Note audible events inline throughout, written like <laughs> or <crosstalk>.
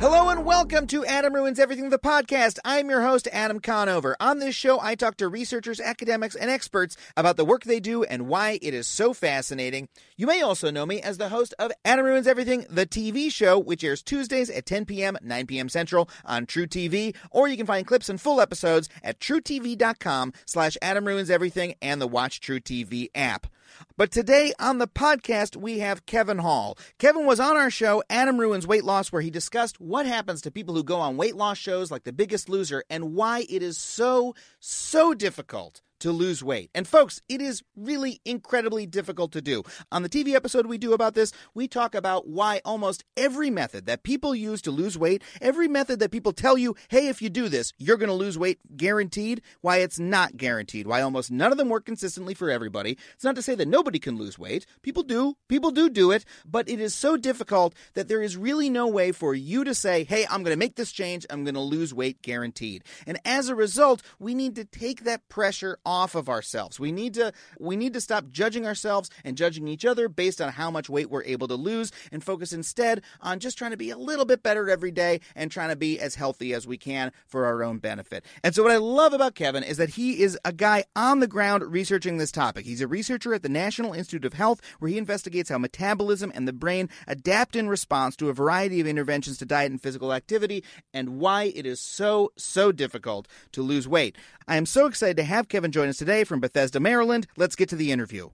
Hello and welcome to Adam Ruins Everything, the podcast. I'm your host, Adam Conover. On this show, I talk to researchers, academics, and experts about the work they do and why it is so fascinating. You may also know me as the host of Adam Ruins Everything, the TV show, which airs Tuesdays at 10 p.m., 9 p.m. Central on truTV, or you can find clips and full episodes at trutv.com slash Adam Ruins Everything and the Watch truTV app. But today on the podcast, we have Kevin Hall. Kevin was on our show, Adam Ruins Weight Loss, where he discussed what happens to people who go on weight loss shows like The Biggest Loser and why it is so, so difficult to lose weight. And folks, it is really incredibly difficult to do. On the TV episode we do about this, we talk about why almost every method that people use to lose weight, every method that people tell you, hey, if you do this, you're going to lose weight guaranteed, why it's not guaranteed, why almost none of them work consistently for everybody. It's not to say that nobody can lose weight. People do. People do do it, but it is so difficult that there is really no way for you to say, hey, I'm going to make this change. I'm going to lose weight guaranteed. And as a result, we need to take that pressure of ourselves. We need to we need to stop judging ourselves and judging each other based on how much weight we're able to lose and focus instead on just trying to be a little bit better every day and trying to be as healthy as we can for our own benefit. And so what I love about Kevin is that he is a guy on the ground researching this topic. He's a researcher at the National Institute of Health where he investigates how metabolism and the brain adapt in response to a variety of interventions to diet and physical activity and why it is so so difficult to lose weight. I am so excited to have Kevin join us today from Bethesda, Maryland. Let's get to the interview.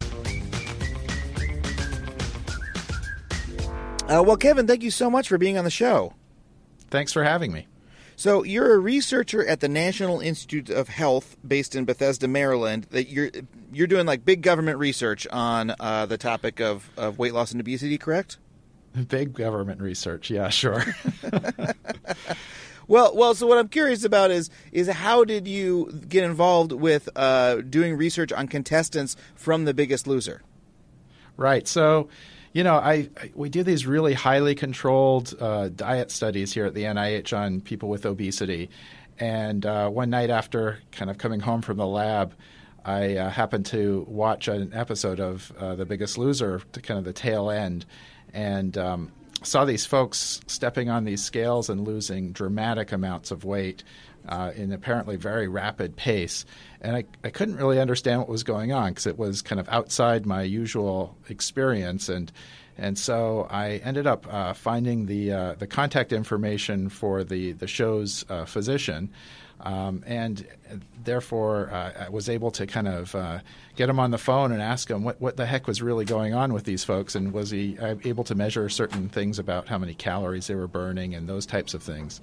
Uh, well, Kevin, thank you so much for being on the show. Thanks for having me. So you're a researcher at the National Institute of Health, based in Bethesda, Maryland. That you're you're doing like big government research on uh, the topic of, of weight loss and obesity, correct? Big government research, yeah, sure. <laughs> Well, well. So what I'm curious about is is how did you get involved with uh, doing research on contestants from The Biggest Loser? Right. So, you know, I, I we do these really highly controlled uh, diet studies here at the NIH on people with obesity, and uh, one night after kind of coming home from the lab. I uh, happened to watch an episode of uh, The Biggest Loser to kind of the tail end, and um, saw these folks stepping on these scales and losing dramatic amounts of weight uh, in apparently very rapid pace. And I, I couldn't really understand what was going on because it was kind of outside my usual experience. And and so I ended up uh, finding the uh, the contact information for the the show's uh, physician. Um, and therefore, uh, I was able to kind of uh, get him on the phone and ask him what, what the heck was really going on with these folks, and was he uh, able to measure certain things about how many calories they were burning and those types of things.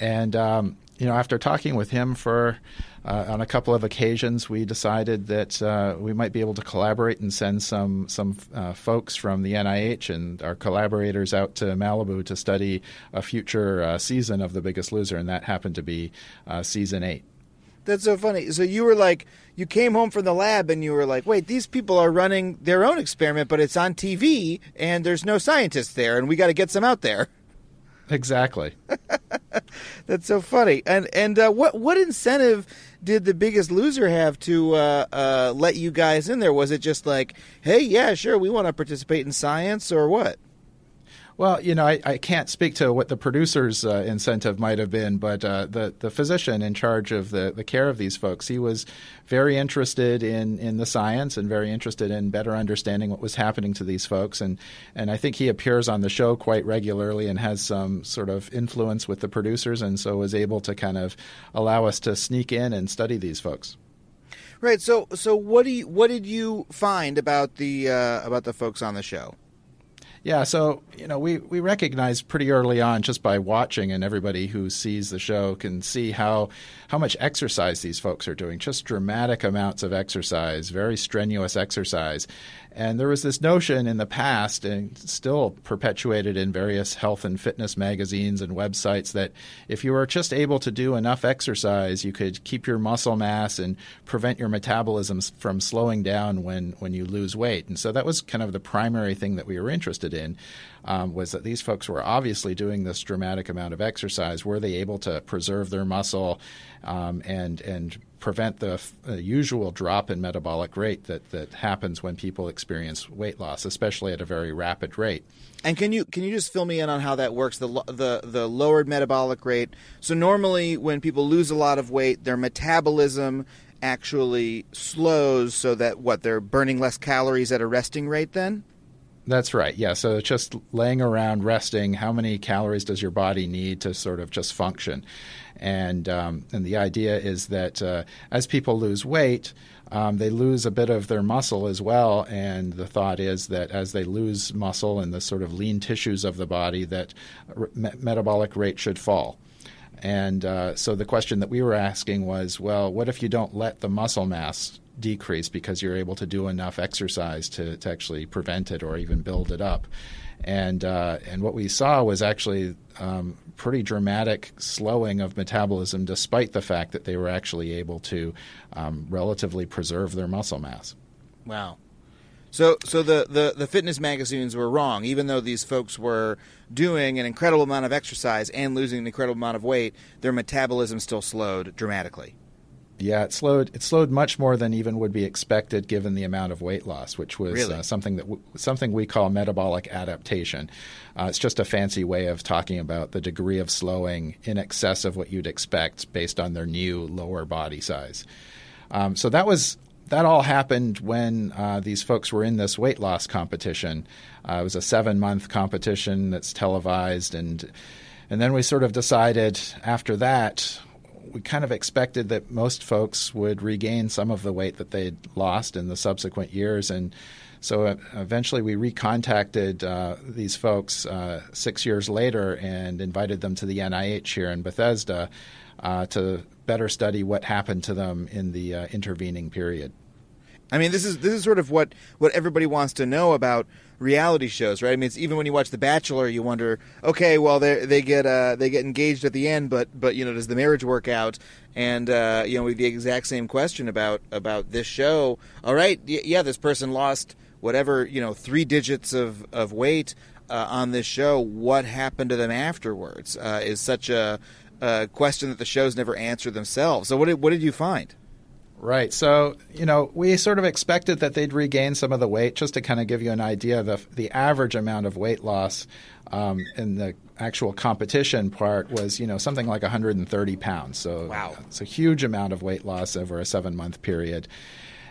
And um, you know, after talking with him for uh, on a couple of occasions, we decided that uh, we might be able to collaborate and send some some uh, folks from the NIH and our collaborators out to Malibu to study a future uh, season of The Biggest Loser, and that happened to be uh, season eight. That's so funny. So you were like, you came home from the lab and you were like, wait, these people are running their own experiment, but it's on TV and there's no scientists there, and we got to get some out there. Exactly. <laughs> That's so funny. And and uh, what what incentive did the Biggest Loser have to uh, uh, let you guys in there? Was it just like, hey, yeah, sure, we want to participate in science, or what? Well, you know, I, I can't speak to what the producer's uh, incentive might have been, but uh, the the physician in charge of the, the care of these folks, he was very interested in, in the science and very interested in better understanding what was happening to these folks, and and I think he appears on the show quite regularly and has some sort of influence with the producers, and so was able to kind of allow us to sneak in and study these folks. Right. So so what do you, what did you find about the uh, about the folks on the show? Yeah, so you know we we recognized pretty early on just by watching, and everybody who sees the show can see how how much exercise these folks are doing. Just dramatic amounts of exercise, very strenuous exercise, and there was this notion in the past, and still perpetuated in various health and fitness magazines and websites, that if you were just able to do enough exercise, you could keep your muscle mass and prevent your metabolism from slowing down when, when you lose weight. And so that was kind of the primary thing that we were interested in. Um, was that these folks were obviously doing this dramatic amount of exercise. Were they able to preserve their muscle um, and and prevent the uh, usual drop in metabolic rate that, that happens when people experience weight loss, especially at a very rapid rate. And can you can you just fill me in on how that works? The the the lowered metabolic rate. So normally, when people lose a lot of weight, their metabolism actually slows, so that what they're burning less calories at a resting rate. Then. That's right. Yeah. So just laying around resting, how many calories does your body need to sort of just function? And um, and the idea is that uh, as people lose weight, um, they lose a bit of their muscle as well. And the thought is that as they lose muscle and the sort of lean tissues of the body, that me- metabolic rate should fall. And uh, so the question that we were asking was, well, what if you don't let the muscle mass decrease because you're able to do enough exercise to, to actually prevent it or even build it up? And uh, and what we saw was actually um, pretty dramatic slowing of metabolism, despite the fact that they were actually able to um, relatively preserve their muscle mass. Wow. So, so the, the, the fitness magazines were wrong. Even though these folks were doing an incredible amount of exercise and losing an incredible amount of weight, their metabolism still slowed dramatically. Yeah, it slowed. It slowed much more than even would be expected, given the amount of weight loss, which was really? uh, something that w- something we call metabolic adaptation. Uh, it's just a fancy way of talking about the degree of slowing in excess of what you'd expect based on their new lower body size. Um, so that was that all happened when uh, these folks were in this weight loss competition. Uh, it was a seven month competition that's televised, and and then we sort of decided after that we kind of expected that most folks would regain some of the weight that they'd lost in the subsequent years. And so uh, eventually we recontacted uh, these folks uh, six years later and invited them to the NIH here in Bethesda uh, to better study what happened to them in the uh, intervening period. I mean, this is this is sort of what, what everybody wants to know about reality shows, right? I mean, it's even when you watch The Bachelor, you wonder, okay, well, they they get uh, they get engaged at the end, but but you know, does the marriage work out? And uh, you know, we the exact same question about about this show. All right, yeah, this person lost whatever you know three digits of of weight uh, on this show. What happened to them afterwards? Uh, is such a, a question that the shows never answer themselves. So, what did what did you find? Right. So, you know, we sort of expected that they'd regain some of the weight. Just to kind of give you an idea, the the average amount of weight loss um, in the actual competition part was, you know, something like 130 pounds. So, wow. it's a huge amount of weight loss over a seven month period.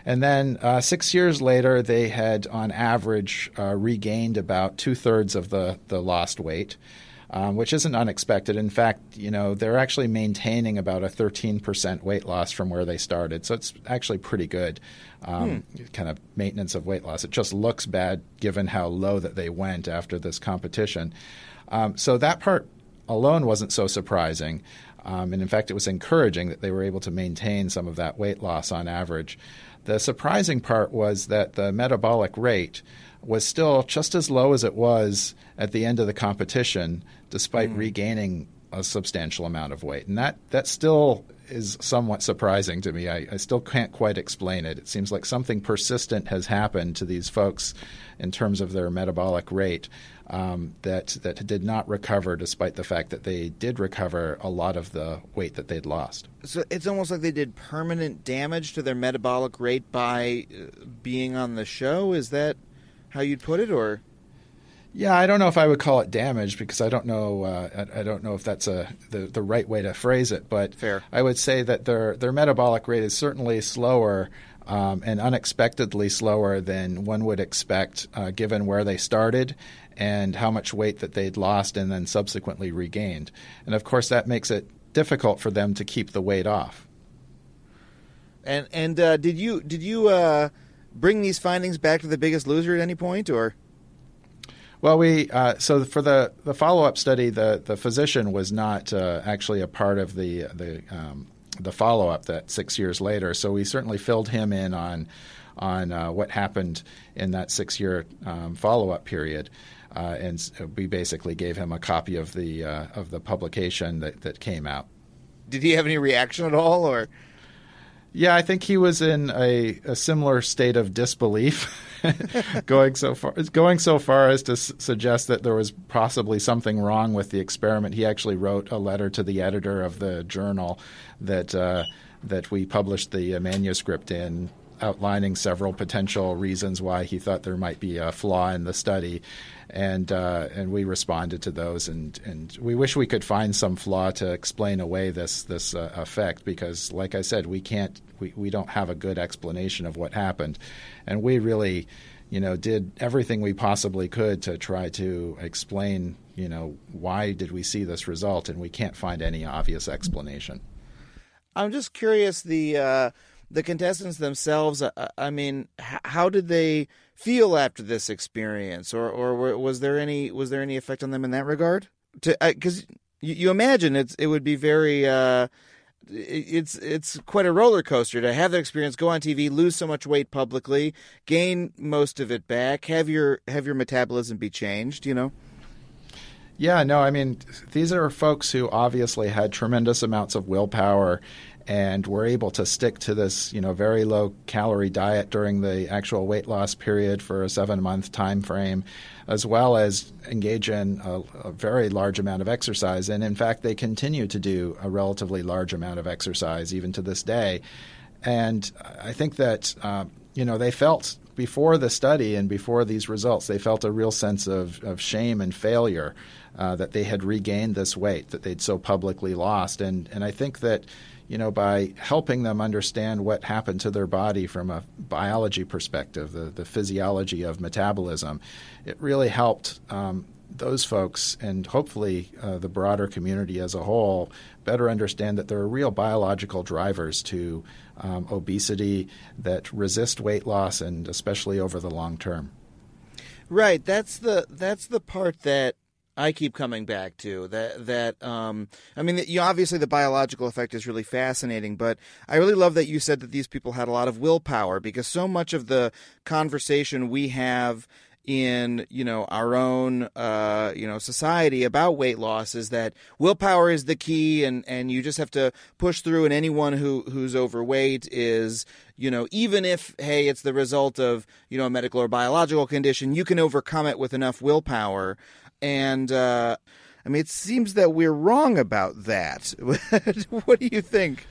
And then uh, six years later, they had, on average, uh, regained about two thirds of the the lost weight um, which isn't unexpected. In fact, you know, they're actually maintaining about a 13% weight loss from where they started. So it's actually pretty good um, hmm. kind of maintenance of weight loss. It just looks bad given how low that they went after this competition. Um, so that part alone wasn't so surprising. Um, and in fact, it was encouraging that they were able to maintain some of that weight loss on average. The surprising part was that the metabolic rate was still just as low as it was at the end of the competition, despite mm. regaining a substantial amount of weight. And that, that still is somewhat surprising to me. I, I, still can't quite explain it. It seems like something persistent has happened to these folks in terms of their metabolic rate um, that that did not recover, despite the fact that they did recover a lot of the weight that they'd lost. So it's almost like they did permanent damage to their metabolic rate by uh, being on the show. Is that how you'd put it, or? Yeah, I don't know if I would call it damage because I don't know. Uh, I, I, don't know if that's a the, the right way to phrase it. But Fair. I would say that their their metabolic rate is certainly slower um, and unexpectedly slower than one would expect, uh, given where they started and how much weight that they'd lost and then subsequently regained. And of course, that makes it difficult for them to keep the weight off. And and uh, did you did you uh, bring these findings back to the Biggest Loser at any point, or? Well, we uh, so for the, the follow up study, the, the physician was not uh, actually a part of the the um, the follow up that six years later. So we certainly filled him in on on uh, what happened in that six year um, follow up period. Uh, and we basically gave him a copy of the uh, of the publication that, that came out. Did he have any reaction at all, or? Yeah, I think he was in a, a similar state of disbelief, <laughs> going so far going so far as to s- suggest that there was possibly something wrong with the experiment. He actually wrote a letter to the editor of the journal that uh, that we published the uh, manuscript in, outlining several potential reasons why he thought there might be a flaw in the study, and uh, and we responded to those, and and we wish we could find some flaw to explain away this this uh, effect because, like I said, we can't we, we don't have a good explanation of what happened, and we really. You know, did everything we possibly could to try to explain, you know, why did we see this result, and we can't find any obvious explanation. I'm just curious the uh, the contestants themselves. Uh, I mean, h- how did they feel after this experience, or or was there any was there any effect on them in that regard? Because uh, you, you, imagine it's it would be very. Uh, it's it's quite a roller coaster to have that experience, go on TV, lose so much weight publicly, gain most of it back, have your have your metabolism be changed. You know. Yeah, no, I mean, these are folks who obviously had tremendous amounts of willpower and were able to stick to this, you know, very low calorie diet during the actual weight loss period for a seven month time frame, as well as engage in a, a, very large amount of exercise. And in fact, they continue to do a relatively large amount of exercise even to this day. And I think that, uh, you know, they felt before the study and before these results, they felt a real sense of, of shame and failure uh, that they had regained this weight that they'd so publicly lost. And, and I think that you know, by helping them understand what happened to their body from a biology perspective, the, the physiology of metabolism, it really helped um, those folks and hopefully uh, the broader community as a whole better understand that there are real biological drivers to um, obesity that resist weight loss and especially over the long term. Right. That's the that's the part that I keep coming back to that. That um, I mean, you, obviously the biological effect is really fascinating, but I really love that you said that these people had a lot of willpower because so much of the conversation we have in you know our own uh, you know society about weight loss is that willpower is the key and and you just have to push through and anyone who who's overweight is you know even if hey it's the result of you know a medical or biological condition you can overcome it with enough willpower and uh, I mean, it seems that we're wrong about that. <laughs> what do you think?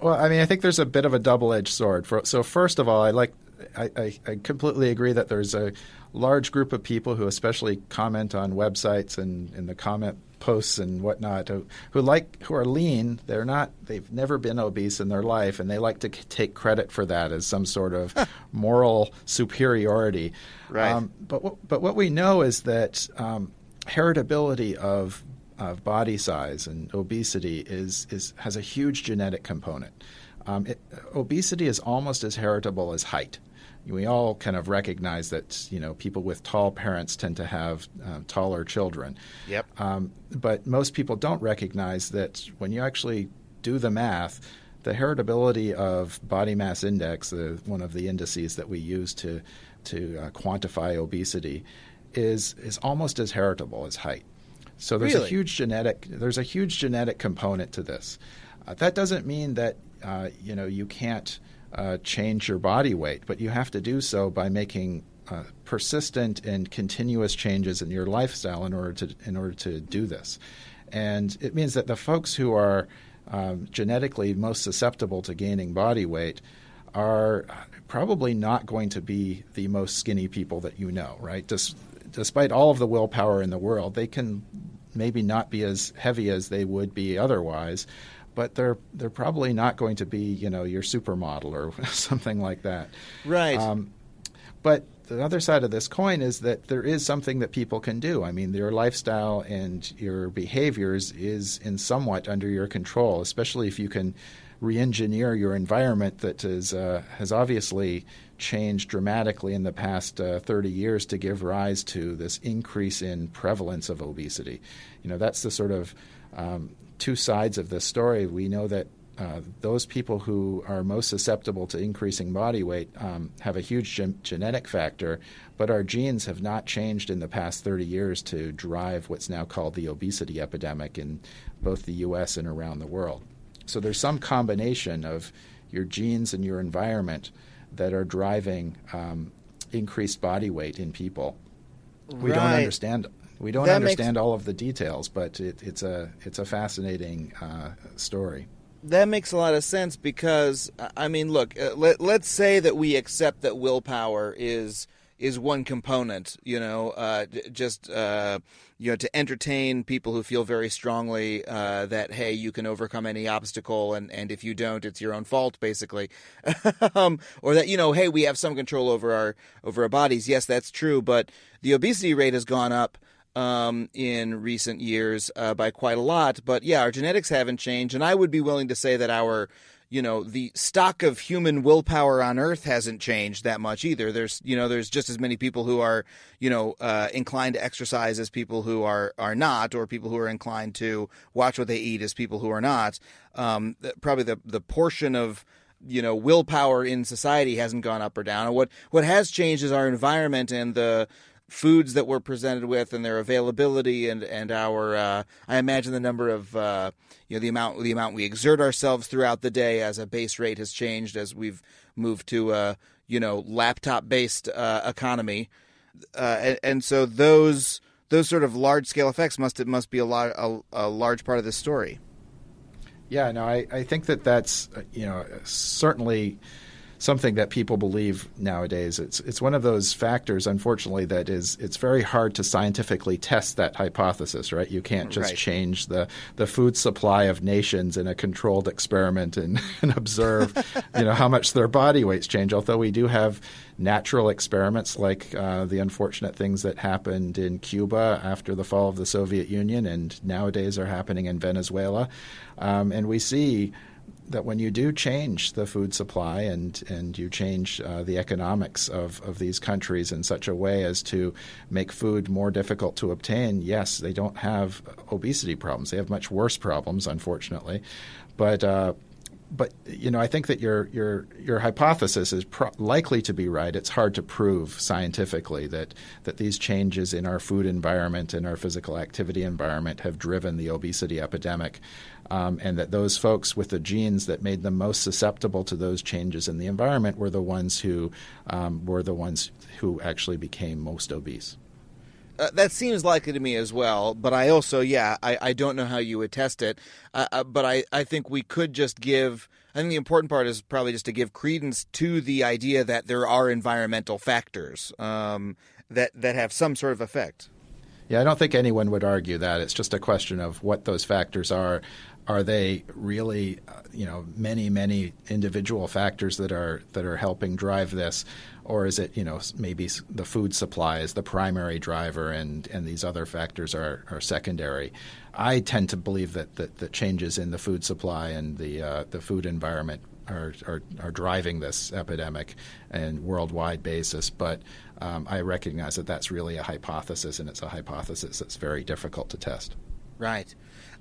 Well, I mean, I think there's a bit of a double-edged sword. For, so, first of all, I like, I, I, I, completely agree that there's a large group of people who, especially comment on websites and in the comment posts and whatnot, who, who like who are lean. They're not. They've never been obese in their life, and they like to take credit for that as some sort of <laughs> moral superiority. Right. Um, but but what we know is that um, heritability of of body size and obesity is, is has a huge genetic component. Um, it, obesity is almost as heritable as height. We all kind of recognize that you know people with tall parents tend to have uh, taller children. Yep. Um, but most people don't recognize that when you actually do the math, the heritability of body mass index, one of the indices that we use to to uh, quantify obesity, is is almost as heritable as height. So there's really? a huge genetic there's a huge genetic component to this. Uh, that doesn't mean that uh, you know you can't uh, change your body weight, but you have to do so by making uh, persistent and continuous changes in your lifestyle in order to in order to do this. And it means that the folks who are um, genetically most susceptible to gaining body weight are probably not going to be the most skinny people that you know, right? Just, despite all of the willpower in the world, they can maybe not be as heavy as they would be otherwise, but they're they're probably not going to be you know your supermodel or <laughs> something like that. Right. Um, but the other side of this coin is that there is something that people can do. I mean, your lifestyle and your behaviors is in somewhat under your control, especially if you can re-engineer your environment that is, uh, has obviously changed dramatically in the past uh, 30 years to give rise to this increase in prevalence of obesity. You know, that's the sort of um, two sides of this story. We know that uh, those people who are most susceptible to increasing body weight um, have a huge gen- genetic factor, but our genes have not changed in the past 30 years to drive what's now called the obesity epidemic in both the U.S. and around the world. So there's some combination of your genes and your environment that are driving um, increased body weight in people. We Right. don't understand. We don't That makes- understand all of the details, but it, it's a it's a fascinating uh, story. That makes a lot of sense because I mean, look, uh, let let's say that we accept that willpower is is one component. You know, uh, just uh, you know, to entertain people who feel very strongly uh, that hey, you can overcome any obstacle, and and if you don't, it's your own fault, basically, <laughs> um, or that you know, hey, we have some control over our over our bodies. Yes, that's true, but the obesity rate has gone up um, in recent years uh, by quite a lot. But yeah, our genetics haven't changed, and I would be willing to say that our you know the stock of human willpower on earth hasn't changed that much either. There's you know there's just as many people who are you know uh, inclined to exercise as people who are are not or people who are inclined to watch what they eat as people who are not. Um, probably the the portion of you know willpower in society hasn't gone up or down. And what what has changed is our environment and the foods that we're presented with and their availability and and our uh, I imagine the number of uh, you know the amount the amount we exert ourselves throughout the day as a base rate has changed as we've moved to a you know laptop based uh, economy uh, and, and so those those sort of large scale effects must it must be a, lot, a, a large part of this story. Yeah, no, I, I think that that's uh, you know certainly something that people believe nowadays. It's it's one of those factors, unfortunately, that is it's very hard to scientifically test that hypothesis. Right? You can't just Right. change the the food supply of nations in a controlled experiment and, <laughs> and observe you know how much their body weights change. Although we do have natural experiments like uh, the unfortunate things that happened in Cuba after the fall of the Soviet Union and nowadays are happening in Venezuela. Um, and we see that when you do change the food supply and, and you change uh, the economics of, of these countries in such a way as to make food more difficult to obtain, yes, they don't have obesity problems. They have much worse problems, unfortunately. But uh, but you know, I think that your your your hypothesis is pro- likely to be right. It's hard to prove scientifically that that these changes in our food environment and our physical activity environment have driven the obesity epidemic, um, and that those folks with the genes that made them most susceptible to those changes in the environment were the ones who um, were the ones who actually became most obese. Uh, that seems likely to me as well, but I also, yeah, I, I don't know how you would test it. Uh, uh, but I, I think we could just give, I think the important part is probably just to give credence to the idea that there are environmental factors um, that, that have some sort of effect. Yeah, I don't think anyone would argue that. It's just a question of what those factors are. Are they really, uh, you know, many many individual factors that are that are helping drive this, or is it, you know, maybe the food supply is the primary driver, and and these other factors are are secondary? I tend to believe that that the changes in the food supply and the uh, the food environment are, are, are driving this epidemic and worldwide basis. But um, I recognize that that's really a hypothesis, and it's a hypothesis that's very difficult to test. Right.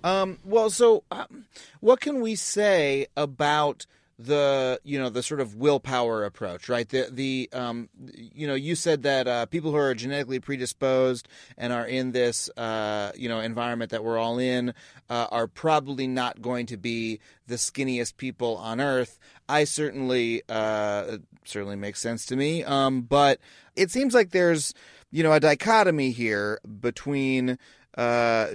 Um, well, so um, what can we say about the you know the sort of willpower approach, right? The the um, you know you said that uh, people who are genetically predisposed and are in this uh, you know environment that we're all in uh, are probably not going to be the skinniest people on earth. I certainly uh, certainly makes sense to me, um, but it seems like there's you know a dichotomy here between uh,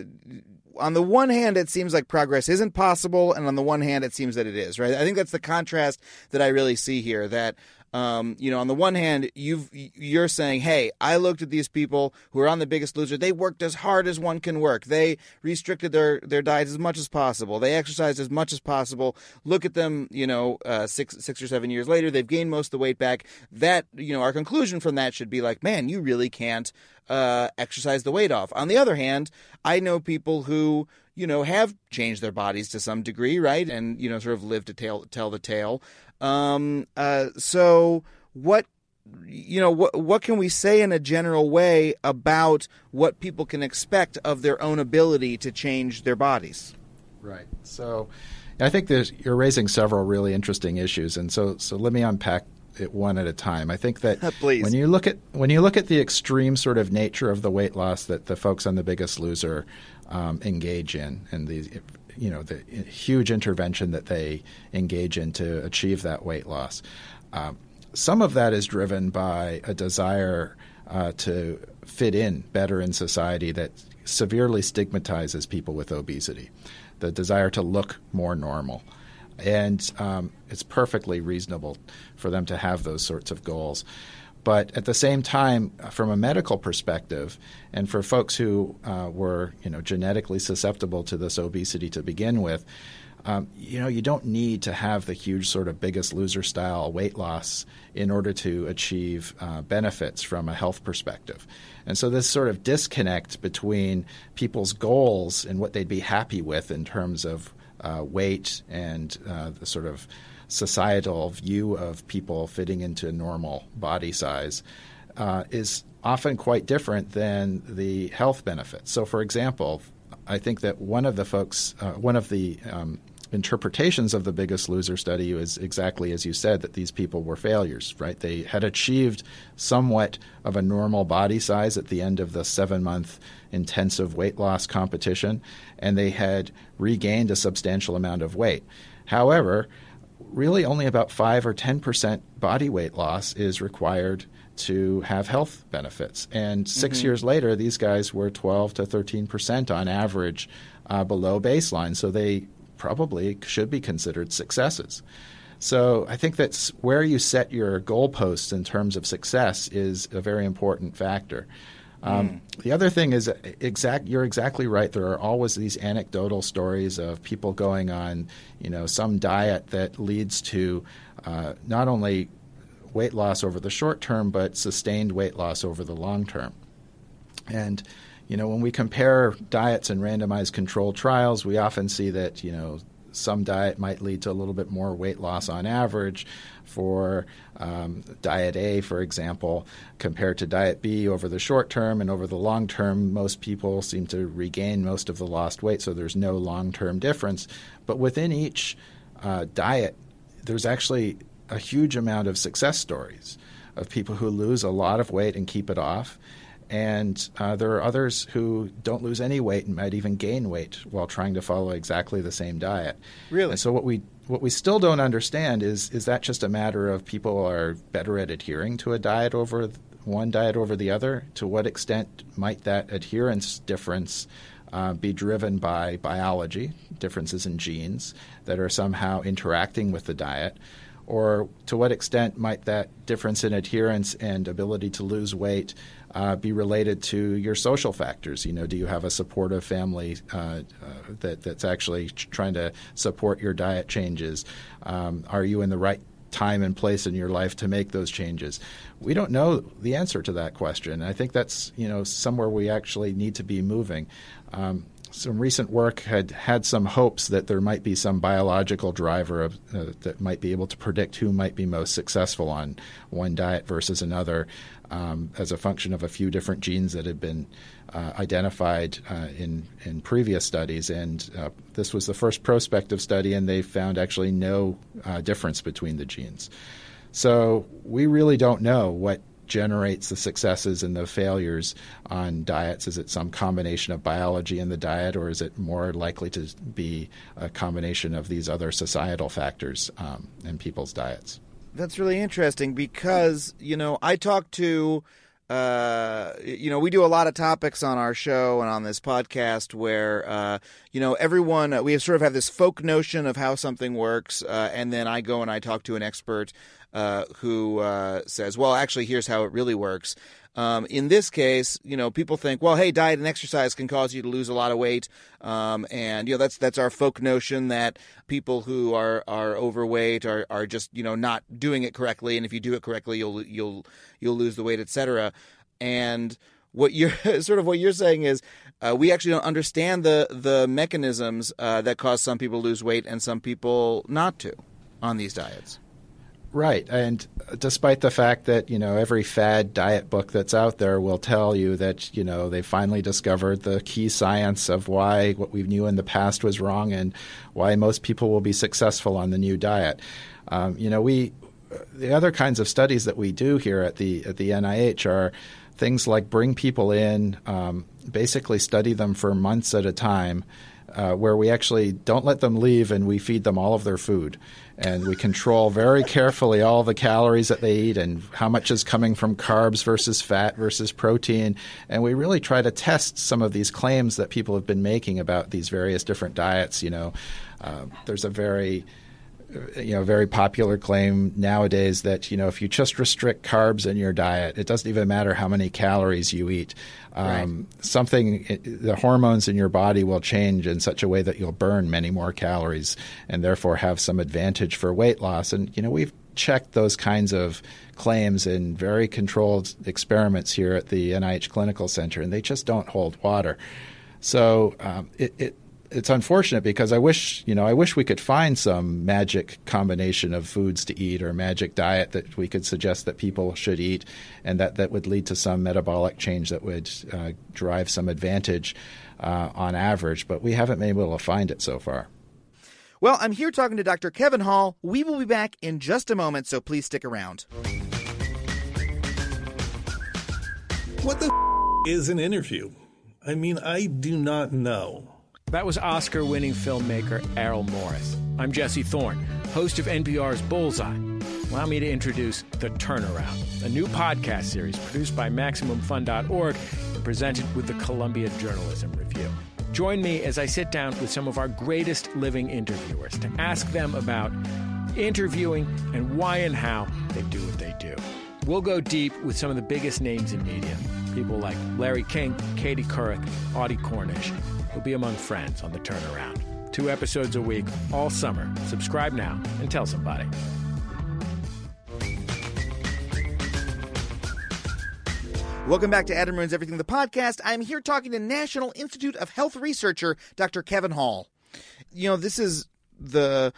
on the one hand, it seems like progress isn't possible, and on the one hand, it seems that it is. Right? I think that's the contrast that I really see here. That um, you know, on the one hand, you've you're saying, "Hey, I looked at these people who are on The Biggest Loser. They worked as hard as one can work. They restricted their their diets as much as possible. They exercised as much as possible. Look at them. You know, uh, six six or seven years later, they've gained most of the weight back. That you know, our conclusion from that should be like, man, you really can't uh, exercise the weight off. On the other hand, I know people who you know, have changed their bodies to some degree, right? And, you know, sort of live to tell, tell the tale. Um, uh, so what you know what what can we say in a general way about what people can expect of their own ability to change their bodies? Right. So i think there's, you're raising several really interesting issues and so so let me unpack it one at a time. I think that <laughs> when you look at when you look at the extreme sort of nature of the weight loss that the folks on the biggest loser um, engage in and the you know the huge intervention that they engage in to achieve that weight loss um, some of that is driven by a desire uh, to fit in better in society that severely stigmatizes people with obesity, the desire to look more normal. And um, it's perfectly reasonable for them to have those sorts of goals. But at the same time, from a medical perspective, and for folks who uh, were you know, genetically susceptible to this obesity to begin with, um, you know, you don't need to have the huge sort of biggest loser style weight loss in order to achieve uh, benefits from a health perspective. And so this sort of disconnect between people's goals and what they'd be happy with in terms of uh, weight and uh, the sort of societal view of people fitting into normal body size uh, is often quite different than the health benefits. So, for example, I think that one of the folks, uh, one of the um, interpretations of the Biggest Loser study was exactly as you said that these people were failures, right? They had achieved somewhat of a normal body size at the end of the seven month intensive weight loss competition, and they had regained a substantial amount of weight. However, really only about 5 or 10% body weight loss is required to have health benefits. And 6 mm-hmm. years later, these guys were 12 to 13% on average uh, below baseline. So they probably should be considered successes. So I think that's where you set your goalposts in terms of success is a very important factor. Um, mm. The other thing is exact. You're exactly right. There are always these anecdotal stories of people going on, you know, some diet that leads to uh, not only weight loss over the short term, but sustained weight loss over the long term. And you know, when we compare diets and randomized controlled trials, we often see that, you know, some diet might lead to a little bit more weight loss on average for um, diet A, for example, compared to diet B over the short term. And over the long term, most people seem to regain most of the lost weight, so there's no long term difference. But within each uh, diet, there's actually a huge amount of success stories of people who lose a lot of weight and keep it off and uh, there are others who don't lose any weight and might even gain weight while trying to follow exactly the same diet. Really? And so what we what we still don't understand is is that just a matter of people are better at adhering to a diet over one diet over the other? To what extent might that adherence difference uh, be driven by biology, differences in genes that are somehow interacting with the diet? Or to what extent might that difference in adherence and ability to lose weight uh, be related to your social factors. You know, do you have a supportive family uh, uh, that that's actually trying to support your diet changes? Um, are you in the right time and place in your life to make those changes? We don't know the answer to that question. I think that's you know somewhere we actually need to be moving. Um, some recent work had had some hopes that there might be some biological driver of, uh, that might be able to predict who might be most successful on one diet versus another um, as a function of a few different genes that had been uh, identified uh, in in previous studies. And uh, this was the first prospective study, and they found actually no uh, difference between the genes. So we really don't know what generates the successes and the failures on diets? Is it some combination of biology in the diet, or is it more likely to be a combination of these other societal factors um, in people's diets? That's really interesting because, you know, I talk to uh, you know, we do a lot of topics on our show and on this podcast where, uh, you know, everyone, we sort of have this folk notion of how something works. Uh, and then I go and I talk to an expert uh, who uh, says, well, actually, here's how it really works. Um, in this case, you know, people think, well, hey, diet and exercise can cause you to lose a lot of weight, um, and you know that's that's our folk notion that people who are are overweight are are just you know not doing it correctly, and if you do it correctly, you'll you'll you'll lose the weight, etc. And what you're <laughs> sort of what you're saying is uh, we actually don't understand the the mechanisms uh, that cause some people to lose weight and some people not to on these diets. Right, and despite the fact that you know every fad diet book that's out there will tell you that you know they finally discovered the key science of why what we knew in the past was wrong and why most people will be successful on the new diet. Um, you know, we the other kinds of studies that we do here at the at the NIH are things like bring people in, um, basically study them for months at a time, uh, where we actually don't let them leave and we feed them all of their food. And we control very carefully all the calories that they eat and how much is coming from carbs versus fat versus protein. And we really try to test some of these claims that people have been making about these various different diets. You know, uh, there's a very you know, very popular claim nowadays that you know if you just restrict carbs in your diet, it doesn't even matter how many calories you eat. Um, right. Something, the hormones in your body will change in such a way that you'll burn many more calories and therefore have some advantage for weight loss. And you know, we've checked those kinds of claims in very controlled experiments here at the NIH Clinical Center, and they just don't hold water. So um, it, it it's unfortunate because I wish you know I wish we could find some magic combination of foods to eat or magic diet that we could suggest that people should eat, and that that would lead to some metabolic change that would uh, drive some advantage uh, on average. But we haven't been able to find it so far. Well, I'm here talking to Dr. Kevin Hall. We will be back in just a moment, so please stick around. What the f- is an interview? I mean, I do not know. That was Oscar winning filmmaker Errol Morris. I'm Jesse Thorne, host of NPR's Bullseye. Allow me to introduce The Turnaround, a new podcast series produced by MaximumFun.org and presented with the Columbia Journalism Review. Join me as I sit down with some of our greatest living interviewers to ask them about interviewing and why and how they do what they do. We'll go deep with some of the biggest names in media, people like Larry King, Katie Couric, Audie Cornish, will be among friends on the turnaround. Two episodes a week, all summer. Subscribe now and tell somebody. Welcome back to Adam Ruins Everything, the podcast. I'm here talking to National Institute of Health researcher Dr. Kevin Hall. You know, this is the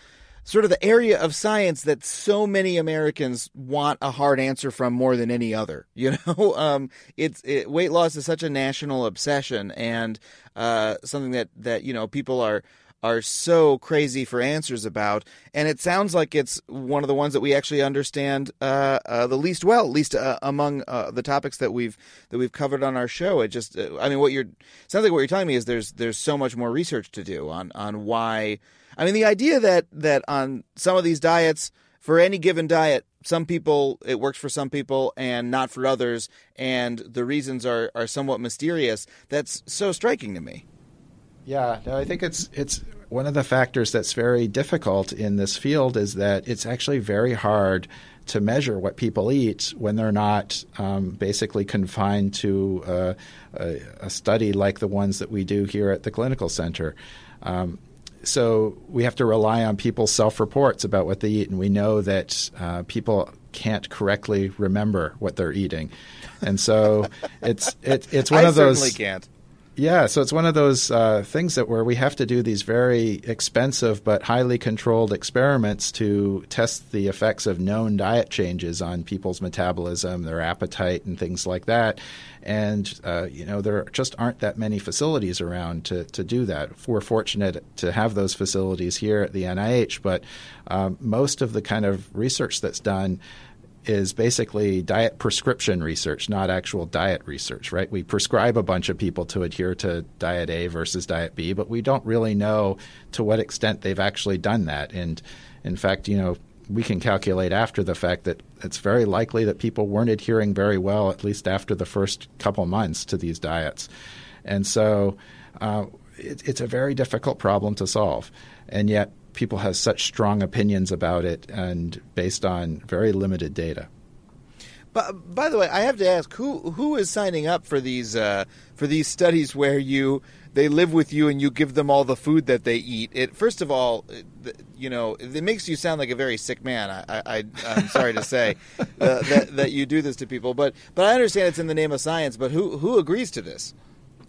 sort of the area of science that so many Americans want a hard answer from more than any other. <laughs> You know, um, it's it, weight loss is such a national obsession and uh, something that that you know people are are so crazy for answers about, and it sounds like it's one of the ones that we actually understand uh, uh, the least well, at least uh, among uh, the topics that we've that we've covered on our show. It just, uh, I mean, what you're sounds like what you're telling me is there's there's so much more research to do on on why I mean, the idea that that on some of these diets, for any given diet, some people it works for some people and not for others, and the reasons are are somewhat mysterious. That's so striking to me. Yeah, no, I think it's it's one of the factors that's very difficult in this field is that it's actually very hard to measure what people eat when they're not um, basically confined to uh, a, a, study like the ones that we do here at the clinical center. Um, so we have to rely on people's self-reports about what they eat, and we know that uh, people can't correctly remember what they're eating, and so it's it, it's one I of those. Certainly can't. Yeah, so it's one of those uh, things that where we have to do these very expensive but highly controlled experiments to test the effects of known diet changes on people's metabolism, their appetite, and things like that. And uh, you know there just aren't that many facilities around to to do that. We're fortunate to have those facilities here at the NIH, but um, most of the kind of research that's done is basically diet prescription research, not actual diet research, right? We prescribe a bunch of people to adhere to diet A versus diet B, but we don't really know to what extent they've actually done that. And in fact, you know, we can calculate after the fact that it's very likely that people weren't adhering very well, at least after the first couple months, to these diets. And so uh, it, it's a very difficult problem to solve. And yet, people have such strong opinions about it and based on very limited data. But by the way, I have to ask who who is signing up for these uh, for these studies where you they live with you and you give them all the food that they eat. It first of all, you know, it makes you sound like a very sick man. I, I am sorry to say <laughs> uh, that that you do this to people, but but I understand it's in the name of science. But who who agrees to this?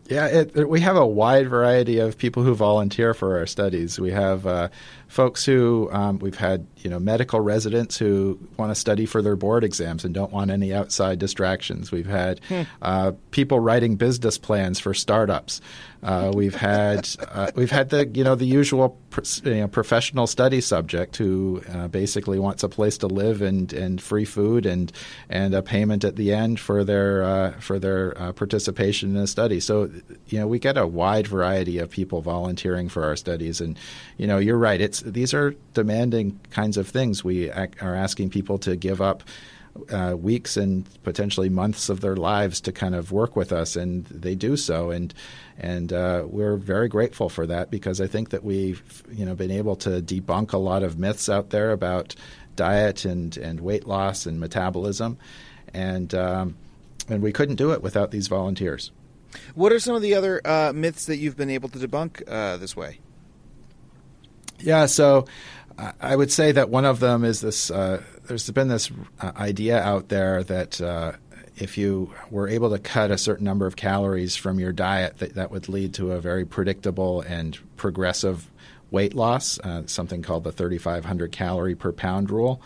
Yeah, it, we have a wide variety of people who volunteer for our studies. We have uh, folks who um, we've had, you know, medical residents who want to study for their board exams and don't want any outside distractions. We've had hmm. uh, people writing business plans for startups. Uh, we've had uh, we've had the you know the usual you know, professional study subject who uh, basically wants a place to live and, and free food and and a payment at the end for their uh, for their uh, participation in a study. So you know we get a wide variety of people volunteering for our studies, and you know you're right. It's these are demanding kinds of things. We are asking people to give up uh, weeks and potentially months of their lives to kind of work with us, and they do so. And and uh, we're very grateful for that because I think that we've you know been able to debunk a lot of myths out there about diet and and weight loss and metabolism, and um, and we couldn't do it without these volunteers. What are some of the other uh, myths that you've been able to debunk uh, this way? Yeah, so I would say that one of them is this. Uh, there's been this uh, idea out there that uh, if you were able to cut a certain number of calories from your diet, that that would lead to a very predictable and progressive weight loss. Uh, something called the 3,500 calorie per pound rule.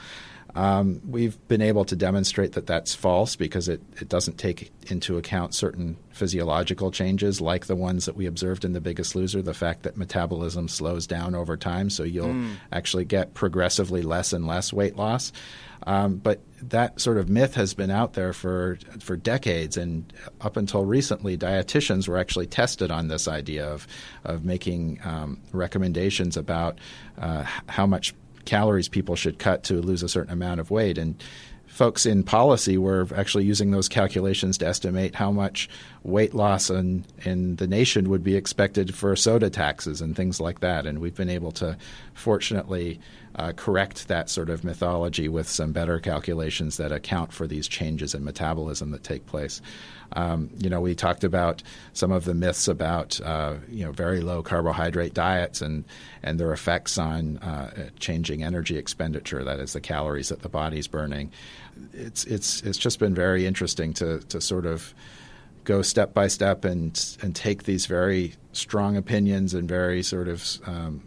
Um, we've been able to demonstrate that that's false because it, it doesn't take into account certain physiological changes like the ones that we observed in The Biggest Loser, the fact that metabolism slows down over time, so you'll mm. actually get progressively less and less weight loss. Um, but that sort of myth has been out there for for decades, and up until recently, dietitians were actually tested on this idea of of making um, recommendations about uh, how much calories people should cut to lose a certain amount of weight. And folks in policy were actually using those calculations to estimate how much weight loss in, in the nation would be expected for soda taxes and things like that. And we've been able to, fortunately, uh, correct that sort of mythology with some better calculations that account for these changes in metabolism that take place. Um, you know, we talked about some of the myths about uh, you know very low carbohydrate diets and and their effects on uh, changing energy expenditure. That is the calories that the body's burning. It's it's it's just been very interesting to to sort of go step by step and and take these very strong opinions and very sort of um,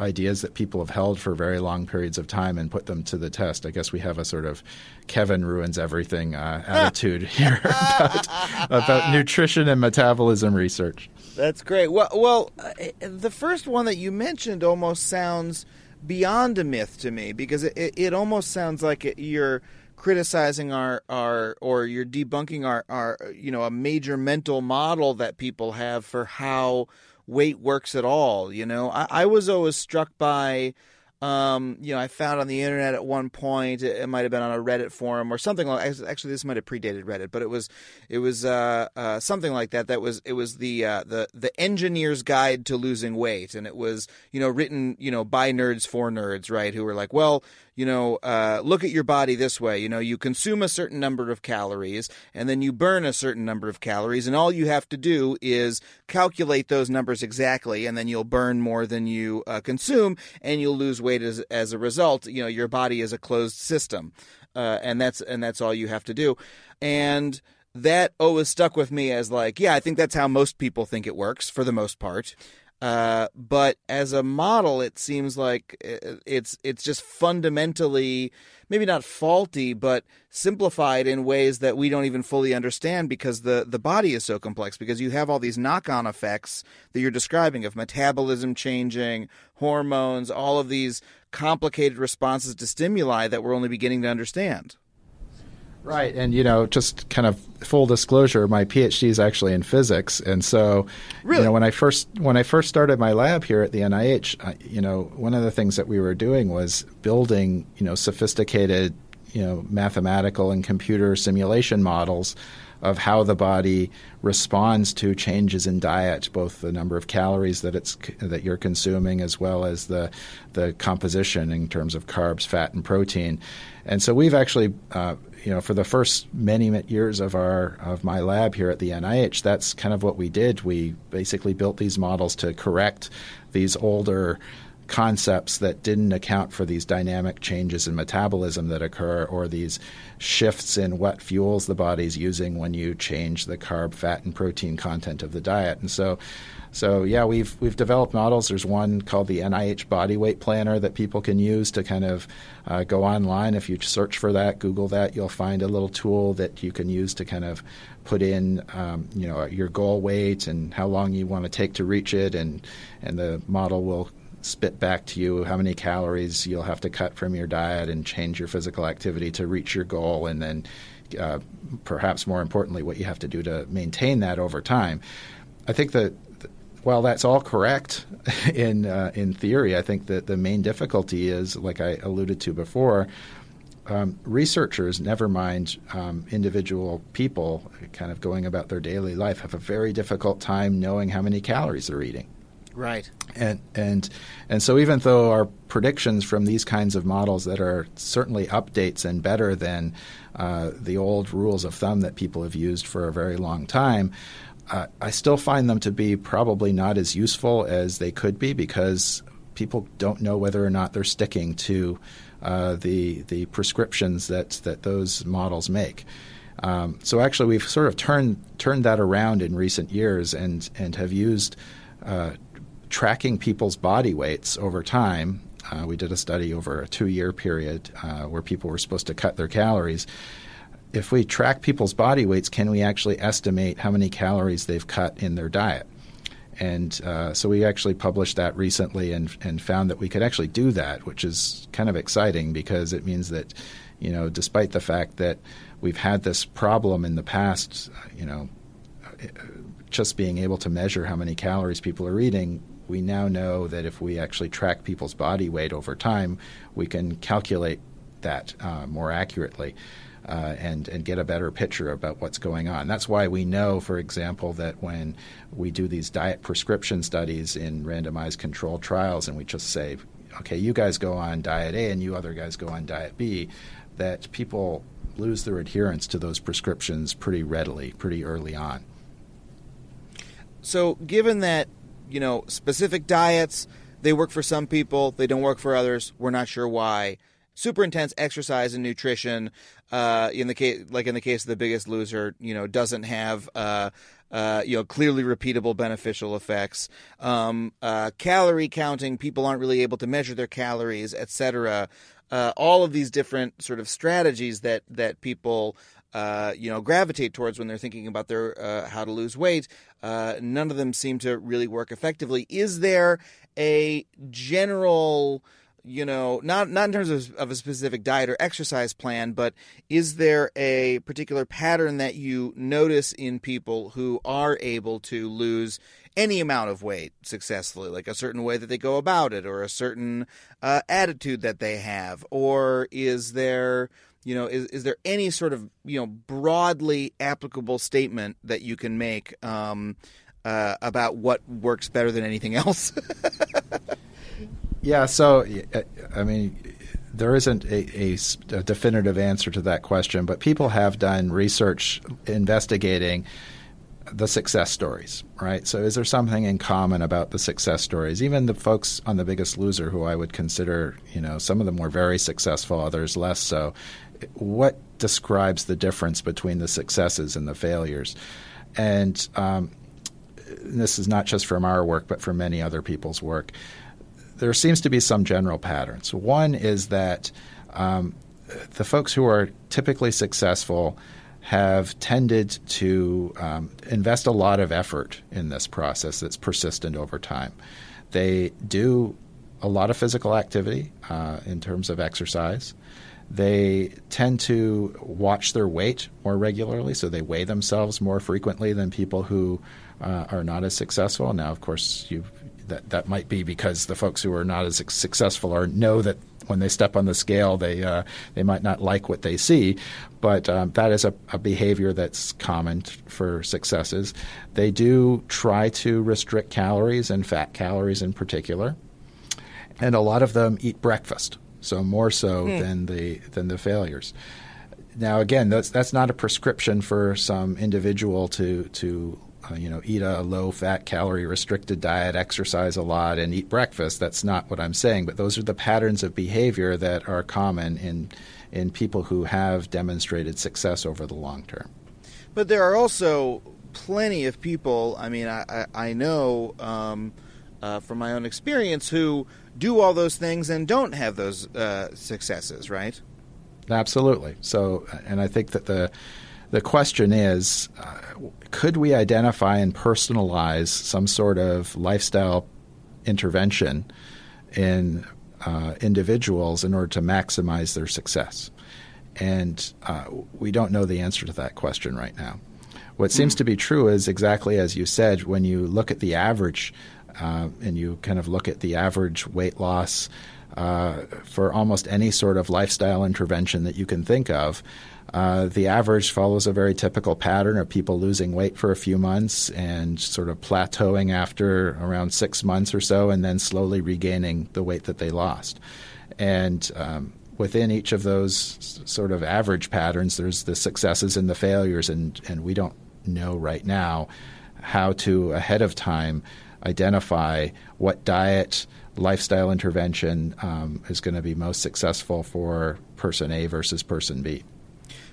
ideas that people have held for very long periods of time and put them to the test. I guess we have a sort of Kevin ruins everything uh, <laughs> attitude here <laughs> about, about nutrition and metabolism research. That's great. Well, well, uh, the first one that you mentioned almost sounds beyond a myth to me because it, it, it almost sounds like it, you're criticizing our, our or you're debunking our, our you know a major mental model that people have for how weight works at all. You know, I, I was always struck by. Um, you know, I found on the internet at one point. It, it might have been on a Reddit forum or something like. Actually, this might have predated Reddit, but it was it was uh, uh, something like that. That was it was the uh, the the engineer's guide to losing weight, and it was you know written you know by nerds for nerds, right? Who were like, well, you know, uh, look at your body this way. You know, you consume a certain number of calories and then you burn a certain number of calories, and all you have to do is calculate those numbers exactly, and then you'll burn more than you uh, consume, and you'll lose weight as as a result. You know, your body is a closed system, uh, and that's and that's all you have to do, and that always stuck with me as like, yeah, I think that's how most people think it works for the most part. Uh, but as a model, it seems like it's it's just fundamentally maybe not faulty, but simplified in ways that we don't even fully understand because the the body is so complex. Because you have all these knock on effects that you're describing of metabolism changing, hormones, all of these complicated responses to stimuli that we're only beginning to understand. Right, and you know, just kind of full disclosure, my PhD is actually in physics, and so really? you know, when I first when I first started my lab here at the NIH, I, you know, one of the things that we were doing was building, you know, sophisticated you know mathematical and computer simulation models of how the body responds to changes in diet, both the number of calories that it's that you're consuming as well as the the composition in terms of carbs, fat, and protein. And so we've actually, uh, you know, for the first many years of our of my lab here at the NIH, that's kind of what we did. We basically built these models to correct these older concepts that didn't account for these dynamic changes in metabolism that occur or these shifts in what fuels the body's using when you change the carb, fat, and protein content of the diet. And so, so yeah, we've we've developed models. There's one called the NIH Body Weight Planner that people can use to kind of uh, go online. If you search for that, Google that, you'll find a little tool that you can use to kind of put in, um, you know, your goal weight and how long you want to take to reach it, and and the model will spit back to you how many calories you'll have to cut from your diet and change your physical activity to reach your goal, and then uh, perhaps more importantly, what you have to do to maintain that over time. I think that while that's all correct <laughs> in uh, in theory, I think that the main difficulty is, like I alluded to before, um, researchers, never mind um, individual people, kind of going about their daily life, have a very difficult time knowing how many calories they're eating. Right. And and and so even though our predictions from these kinds of models that are certainly updates and better than uh, the old rules of thumb that people have used for a very long time, uh, I still find them to be probably not as useful as they could be because people don't know whether or not they're sticking to uh, the the prescriptions that that those models make. Um, so actually, we've sort of turned turned that around in recent years and and have used uh, tracking people's body weights over time. Uh, we did a study over a two year period uh, where people were supposed to cut their calories. If we track people's body weights, can we actually estimate how many calories they've cut in their diet? And uh, so we actually published that recently and, and found that we could actually do that, which is kind of exciting because it means that, you know, despite the fact that we've had this problem in the past, you know, just being able to measure how many calories people are eating, we now know that if we actually track people's body weight over time, we can calculate that uh, more accurately. Uh, and and get a better picture about what's going on. That's why we know, for example, that when we do these diet prescription studies in randomized controlled trials, and we just say, okay, you guys go on diet A and you other guys go on diet B, that people lose their adherence to those prescriptions pretty readily, pretty early on. So, given that you know, specific diets. They work for some people, they don't work for others. We're not sure why. Super intense exercise and nutrition, uh, in the case, like in the case of the Biggest Loser, you know, doesn't have, uh, uh, you know, clearly repeatable beneficial effects. Um, uh, calorie counting, people aren't really able to measure their calories, etc. Uh, all of these different sort of strategies that that people uh, you know, gravitate towards when they're thinking about their uh, how to lose weight. Uh, none of them seem to really work effectively. Is there a general, you know, not not in terms of, of a specific diet or exercise plan, but is there a particular pattern that you notice in people who are able to lose any amount of weight successfully, like a certain way that they go about it, or a certain uh, attitude that they have, or is there you know is, is there any sort of you know broadly applicable statement that you can make um, uh, about what works better than anything else? <laughs> Yeah so i mean there isn't a, a, a, definitive answer to that question but people have done research investigating the success stories, right? So, is there something in common about the success stories? Even the folks on The Biggest Loser, who I would consider, you know, some of them were very successful, others less so what describes the difference between the successes and the failures? And um, this is not just from our work, but from many other people's work. There seems to be some general patterns. One is that um, the folks who are typically successful have tended to um, invest a lot of effort in this process that's persistent over time. They do a lot of physical activity uh, in terms of exercise. They tend to watch their weight more regularly, so they weigh themselves more frequently than people who uh, are not as successful. Now, of course, you that that might be because the folks who are not as successful or know that when they step on the scale, they uh, they might not like what they see, but um, that is a, a, behavior that's common t- for successes. They do try to restrict calories and fat calories in particular, and a lot of them eat breakfast, so more so mm. than the than the failures. Now, again, that's that's not a prescription for some individual to to uh, you know, eat a low fat, calorie restricted diet, exercise a lot, and eat breakfast. That's not what I'm saying, but those are the patterns of behavior that are common in in people who have demonstrated success over the long term. But there are also plenty of people. I mean, I I, I know um, uh, from my own experience who do all those things and don't have those uh, successes, right? Absolutely. So, and I think that the the question is uh, could we identify and personalize some sort of lifestyle intervention in uh, individuals in order to maximize their success? And uh, we don't know the answer to that question right now. What mm. seems to be true is exactly as you said, when you look at the average uh, and you kind of look at the average weight loss uh, for almost any sort of lifestyle intervention that you can think of, uh, the average follows a very typical pattern of people losing weight for a few months and sort of plateauing after around six months or so, and then slowly regaining the weight that they lost. And um, within each of those sort of average patterns, there's the successes and the failures, and, and we don't know right now how to ahead of time identify what diet lifestyle intervention um, is going to be most successful for person A versus person B.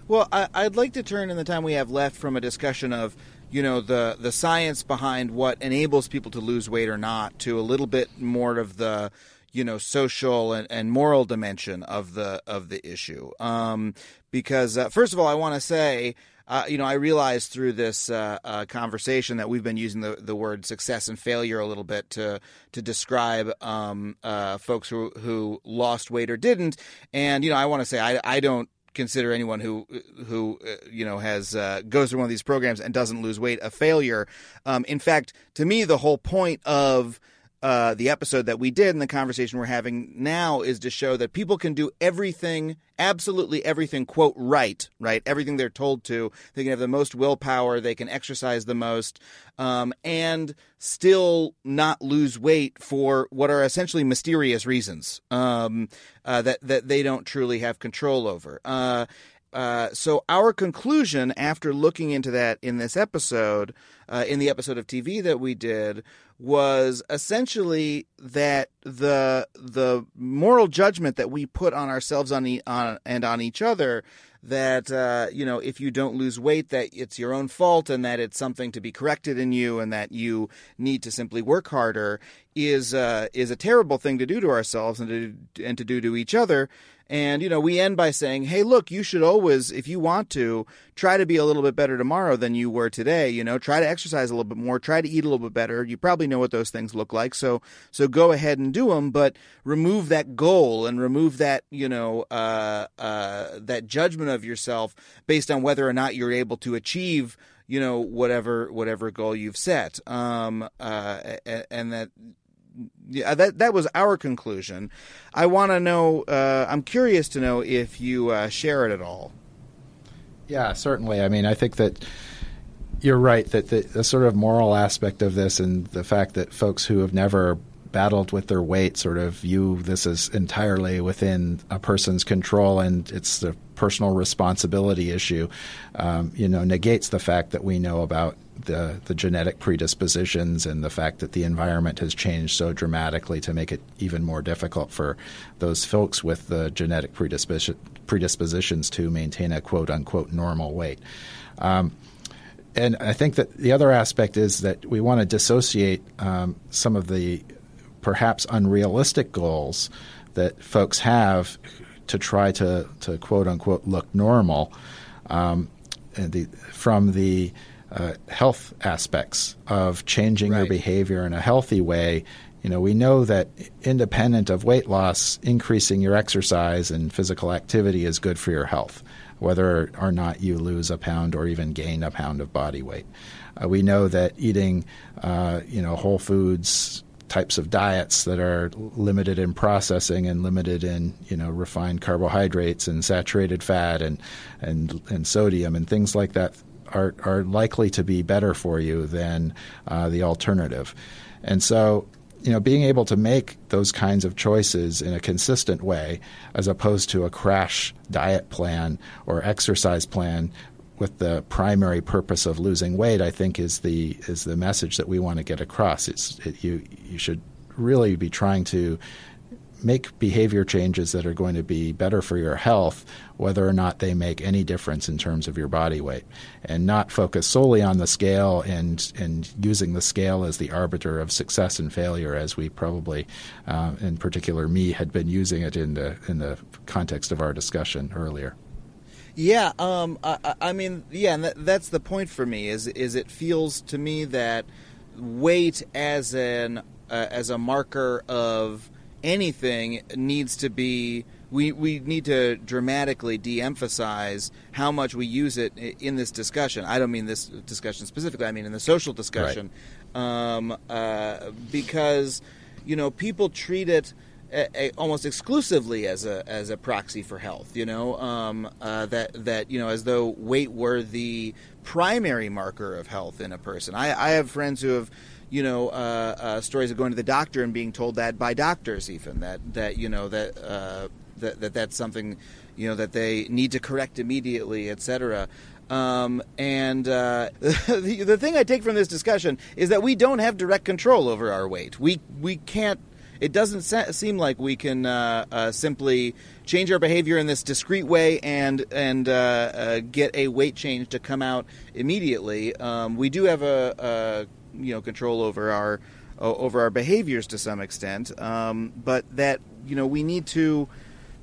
Well, I, would like to turn in the time we have left from a discussion of, you know, the the science behind what enables people to lose weight or not to a little bit more of the, you know, social and, and moral dimension of the of the issue. Um, because uh, first of all, I want to say. Uh, you know, I realized through this uh, uh, conversation that we've been using the, the word success and failure a little bit to to describe um, uh, folks who who lost weight or didn't. And you know, I want to say I, I don't consider anyone who who uh, you know has uh, goes through one of these programs and doesn't lose weight a failure. Um, in fact, to me, the whole point of uh, the episode that we did and the conversation we're having now is to show that people can do everything, absolutely everything, quote, right, right? Everything they're told to. They can have the most willpower, they can exercise the most, um, and still not lose weight for what are essentially mysterious reasons um, uh, that, that they don't truly have control over. Uh, uh, so our conclusion after looking into that in this episode, uh, in the episode of TV that we did, was essentially that the the moral judgment that we put on ourselves on, e- on and on each other that uh, you know if you don't lose weight that it's your own fault and that it's something to be corrected in you and that you need to simply work harder is uh, is a terrible thing to do to ourselves and to and to do to each other and, you know, we end by saying, hey, look, you should always, if you want to, try to be a little bit better tomorrow than you were today. You know, try to exercise a little bit more, try to eat a little bit better. You probably know what those things look like. So, so go ahead and do them, but remove that goal and remove that, you know, uh, uh, that judgment of yourself based on whether or not you're able to achieve you know whatever whatever goal you've set um uh and that yeah, that that was our conclusion. I want to know. Uh, I'm curious to know if you uh, share it at all. Yeah, certainly. I mean, I think that you're right that the, the, sort of moral aspect of this and the fact that folks who have never battled with their weight sort of view this as entirely within a person's control and it's the personal responsibility issue, um, you know, negates the fact that we know about the, the genetic predispositions and the fact that the environment has changed so dramatically to make it even more difficult for those folks with the genetic predisposition, predispositions to maintain a quote unquote normal weight. Um, and I think that the other aspect is that we want to dissociate um, some of the perhaps unrealistic goals that folks have to try to, to quote unquote look normal um, the, from the uh, health aspects of changing right. your behavior in a healthy way. You know, we know that independent of weight loss, increasing your exercise and physical activity is good for your health, whether or not you lose a pound or even gain a pound of body weight. Uh, we know that eating, uh, you know, whole foods types of diets that are limited in processing and limited in you know refined carbohydrates and saturated fat and and and sodium and things like that are are likely to be better for you than uh, the alternative, and so you know, being able to make those kinds of choices in a consistent way, as opposed to a crash diet plan or exercise plan with the primary purpose of losing weight, I think is the is the message that we want to get across. It's it, you you should really be trying to make behavior changes that are going to be better for your health, whether or not they make any difference in terms of your body weight, and not focus solely on the scale and and using the scale as the arbiter of success and failure, as we probably, uh, in particular me, had been using it in the in the context of our discussion earlier. Yeah, um, I, I, mean, yeah, and that, that's the point for me. Is is it feels to me that weight as an uh, as a marker of anything needs to be we, we need to dramatically de-emphasize how much we use it in this discussion. I don't mean this discussion specifically. I mean in the social discussion, right. um, uh, because you know people treat it a, a, almost exclusively as a as a proxy for health. You know um, uh, that that you know as though weight were the primary marker of health in a person. I, I have friends who have you know, uh, uh, stories of going to the doctor and being told that by doctors, even that that you know that uh, that, that that's something you know that they need to correct immediately, etc. Um, and uh, <laughs> the, the thing I take from this discussion is that we don't have direct control over our weight. We we can't. It doesn't seem like we can uh, uh, simply change our behavior in this discrete way and and uh, uh, get a weight change to come out immediately. Um, we do have a, a you know control over our over our behaviors to some extent, um, but that you know we need to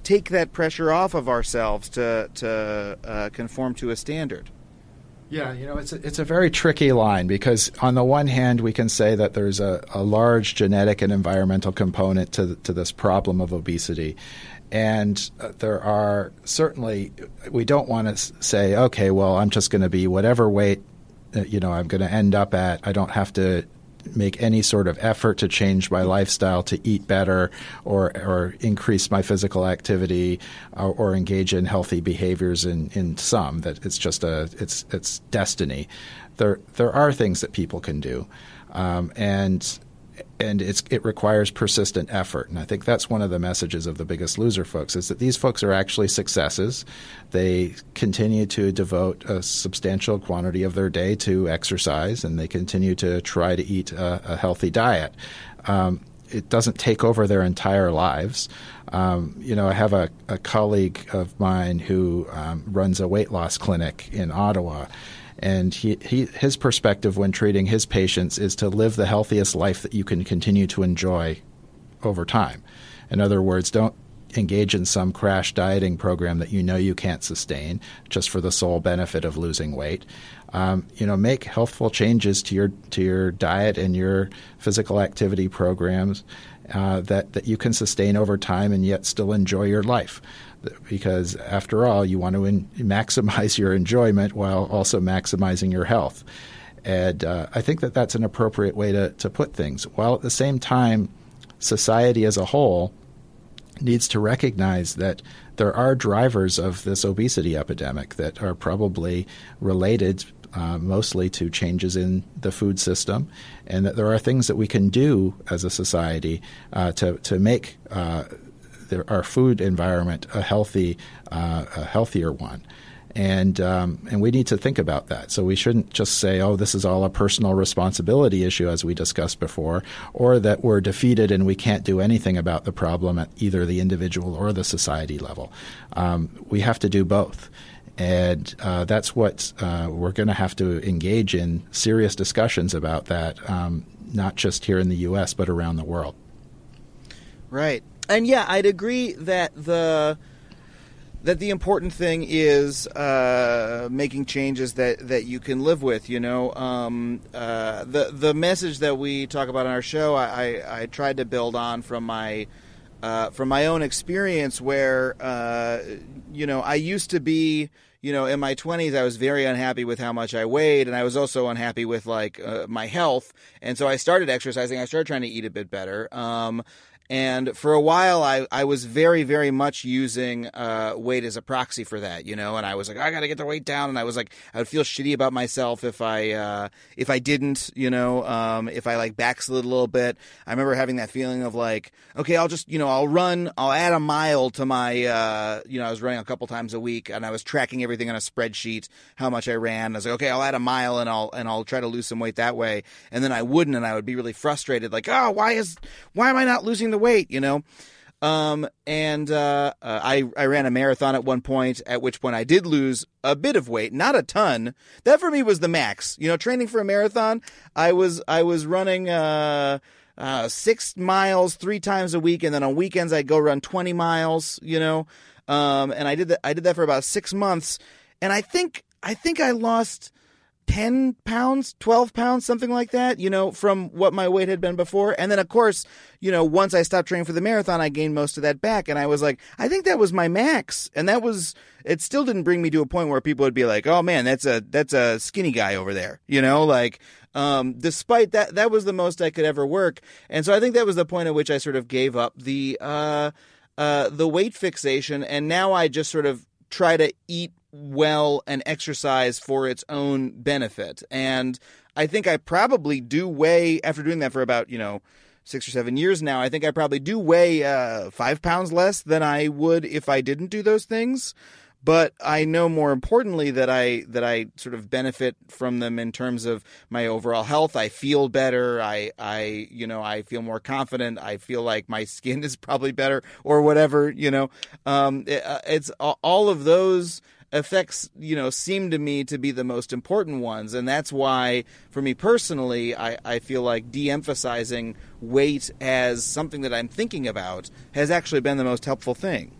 take that pressure off of ourselves to to uh, conform to a standard. Yeah, you know, it's a, it's a very tricky line because on the one hand, we can say that there's a, a large genetic and environmental component to to this problem of obesity, and uh, there are certainly we don't want to say, okay, well, I'm just going to be whatever weight uh, you know I'm going to end up at. I don't have to make any sort of effort to change my lifestyle to eat better or or increase my physical activity or, or engage in healthy behaviors in, in some that it's just a it's it's destiny. There there are things that people can do. Um, and and it requires persistent effort. And I think that's one of the messages of the Biggest Loser folks is that these folks are actually successes. They continue to devote a substantial quantity of their day to exercise, and they continue to try to eat a, a healthy diet. Um, it doesn't take over their entire lives. Um, you know, I have a, a, colleague of mine who um, runs a weight loss clinic in Ottawa and he, he, his perspective when treating his patients is to live the healthiest life that you can continue to enjoy over time. In other words, don't engage in some crash dieting program that you know you can't sustain just for the sole benefit of losing weight. Um, you know, make healthful changes to your to your diet and your physical activity programs uh, that that you can sustain over time and yet still enjoy your life because after all, you want to in- maximize your enjoyment while also maximizing your health. And uh, I think that that's an appropriate way to, to put things. While at the same time, society as a whole needs to recognize that there are drivers of this obesity epidemic that are probably related uh, mostly to changes in the food system, and that there are things that we can do as a society uh, to to make uh, our food environment a healthy, uh, a healthier one. And um, and we need to think about that. So we shouldn't just say, "Oh, this is all a personal responsibility issue," as we discussed before, or that we're defeated and we can't do anything about the problem at either the individual or the society level. Um, we have to do both, and uh, that's what uh, we're going to have to engage in serious discussions about that, um, not just here in the U.S. but around the world. Right and yeah, I'd agree that the that the important thing is uh, making changes that, that you can live with. You know, um, uh, the the message that we talk about on our show, I, I, I tried to build on from my uh, from my own experience, where uh, you know I used to be you know, in my 20s, I was very unhappy with how much I weighed, and I was also unhappy with like uh, my health. And so I started exercising. I started trying to eat a bit better. Um, and for a while, I, I was very, very much using uh, weight as a proxy for that, you know. And I was like, I got to get the weight down. And I was like, I would feel shitty about myself if I uh, if I didn't, you know, um, if I like backslid a little bit. I remember having that feeling of like, okay, I'll just, you know, I'll run, I'll add a mile to my, uh, you know, I was running a couple times a week, and I was tracking everything on a spreadsheet, how much I ran. I was like, okay, I'll add a mile, and I'll and I'll try to lose some weight that way. And then I wouldn't, and I would be really frustrated, like, oh, why is why am I not losing the weight, you know? Um, and uh, uh, I I ran a marathon at one point, at which point I did lose a bit of weight, not a ton. That for me was the max. You know, training for a marathon, I was I was running uh, uh, six miles three times a week, and then on weekends I'd go run twenty miles. You know, um, and I did that I did that for about six months, and I think I think I lost 10 pounds, 12 pounds, something like that, you know, from what my weight had been before. And then, of course, you know, once I stopped training for the marathon, I gained most of that back. And I was like, I think that was my max. And that was, it still didn't bring me to a point where people would be like, oh man, that's a, that's a skinny guy over there, you know, like, um, despite that, that was the most I could ever work. And so I think that was the point at which I sort of gave up the, uh, uh, the weight fixation. And now I just sort of try to eat well and exercise for its own benefit. And I think I probably do weigh, after doing that for about, you know, six or seven years now, I think I probably do weigh uh, five pounds less than I would if I didn't do those things. But I know more importantly that I that I sort of benefit from them in terms of my overall health. I feel better. I I you know I feel more confident. I feel like my <laughs> skin is probably better or whatever. You know, um, it, uh, it's all of those effects, you know, seem to me to be the most important ones. And that's why, for me personally, I, I feel like de emphasizing weight as something that I'm thinking about has actually been the most helpful thing.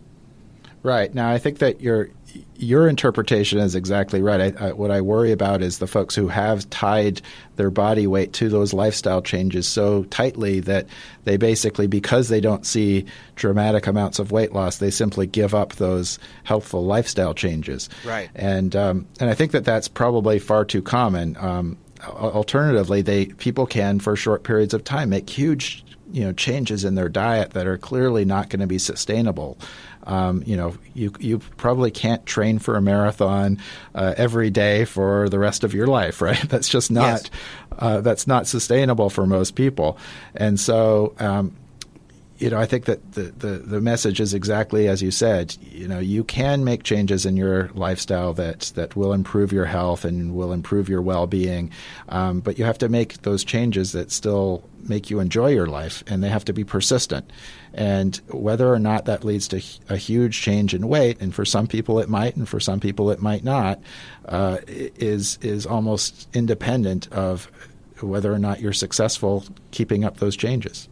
Right. Now, I think that your your interpretation is exactly right. I, I, what I worry about is the folks who have tied their body weight to those lifestyle changes so tightly that they basically, because they don't see dramatic amounts of weight loss, they simply give up those healthful lifestyle changes. Right. And um, and I think that that's probably far too common. Um, alternatively, they people can for short periods of time make huge you know changes in their diet that are clearly not going to be sustainable. Um, you know, you you probably can't train for a marathon uh, every day for the rest of your life, <laughs> right? That's just not Yes. uh, that's not sustainable for most people, and so. Um, you know, I think that the, the, the message is exactly as you said. You know, you can make changes in your lifestyle that that will improve your health and will improve your well being, um, but you have to make those changes that still make you enjoy your life, and they have to be persistent. And whether or not that leads to a huge change in weight, and for some people it might, and for some people it might not, uh, is is almost independent of whether or not you're successful keeping up those changes.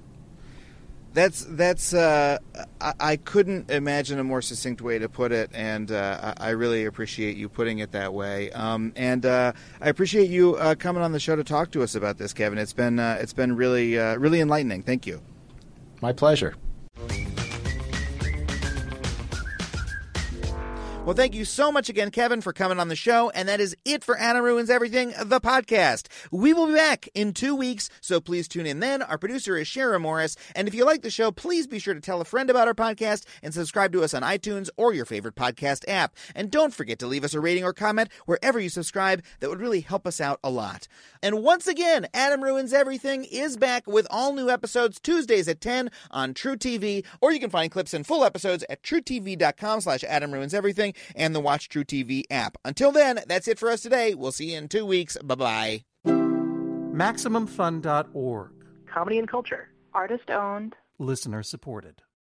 That's that's. Uh, I, I couldn't imagine a more succinct way to put it, and uh, I, I really appreciate you putting it that way. Um, and uh, I appreciate you uh, coming on the show to talk to us about this, Kevin. It's been uh, it's been really uh, really enlightening. Thank you. My pleasure. Well, thank you so much again, Kevin, for coming on the show. And that is it for Adam Ruins Everything, the podcast. We will be back in two weeks, so please tune in then. Our producer is Shara Morris. And if you like the show, please be sure to tell a friend about our podcast and subscribe to us on iTunes or your favorite podcast app. And don't forget to leave us a rating or comment wherever you subscribe. That would really help us out a lot. And once again, Adam Ruins Everything is back with all new episodes Tuesdays at 10 on truTV, or you can find clips and full episodes at trutv.com slash Adam Ruins Everything and the Watch truTV app. Until then, that's it for us today. We'll see you in two weeks. Bye-bye. MaximumFun.org. Comedy and culture. Artist owned. Listener supported.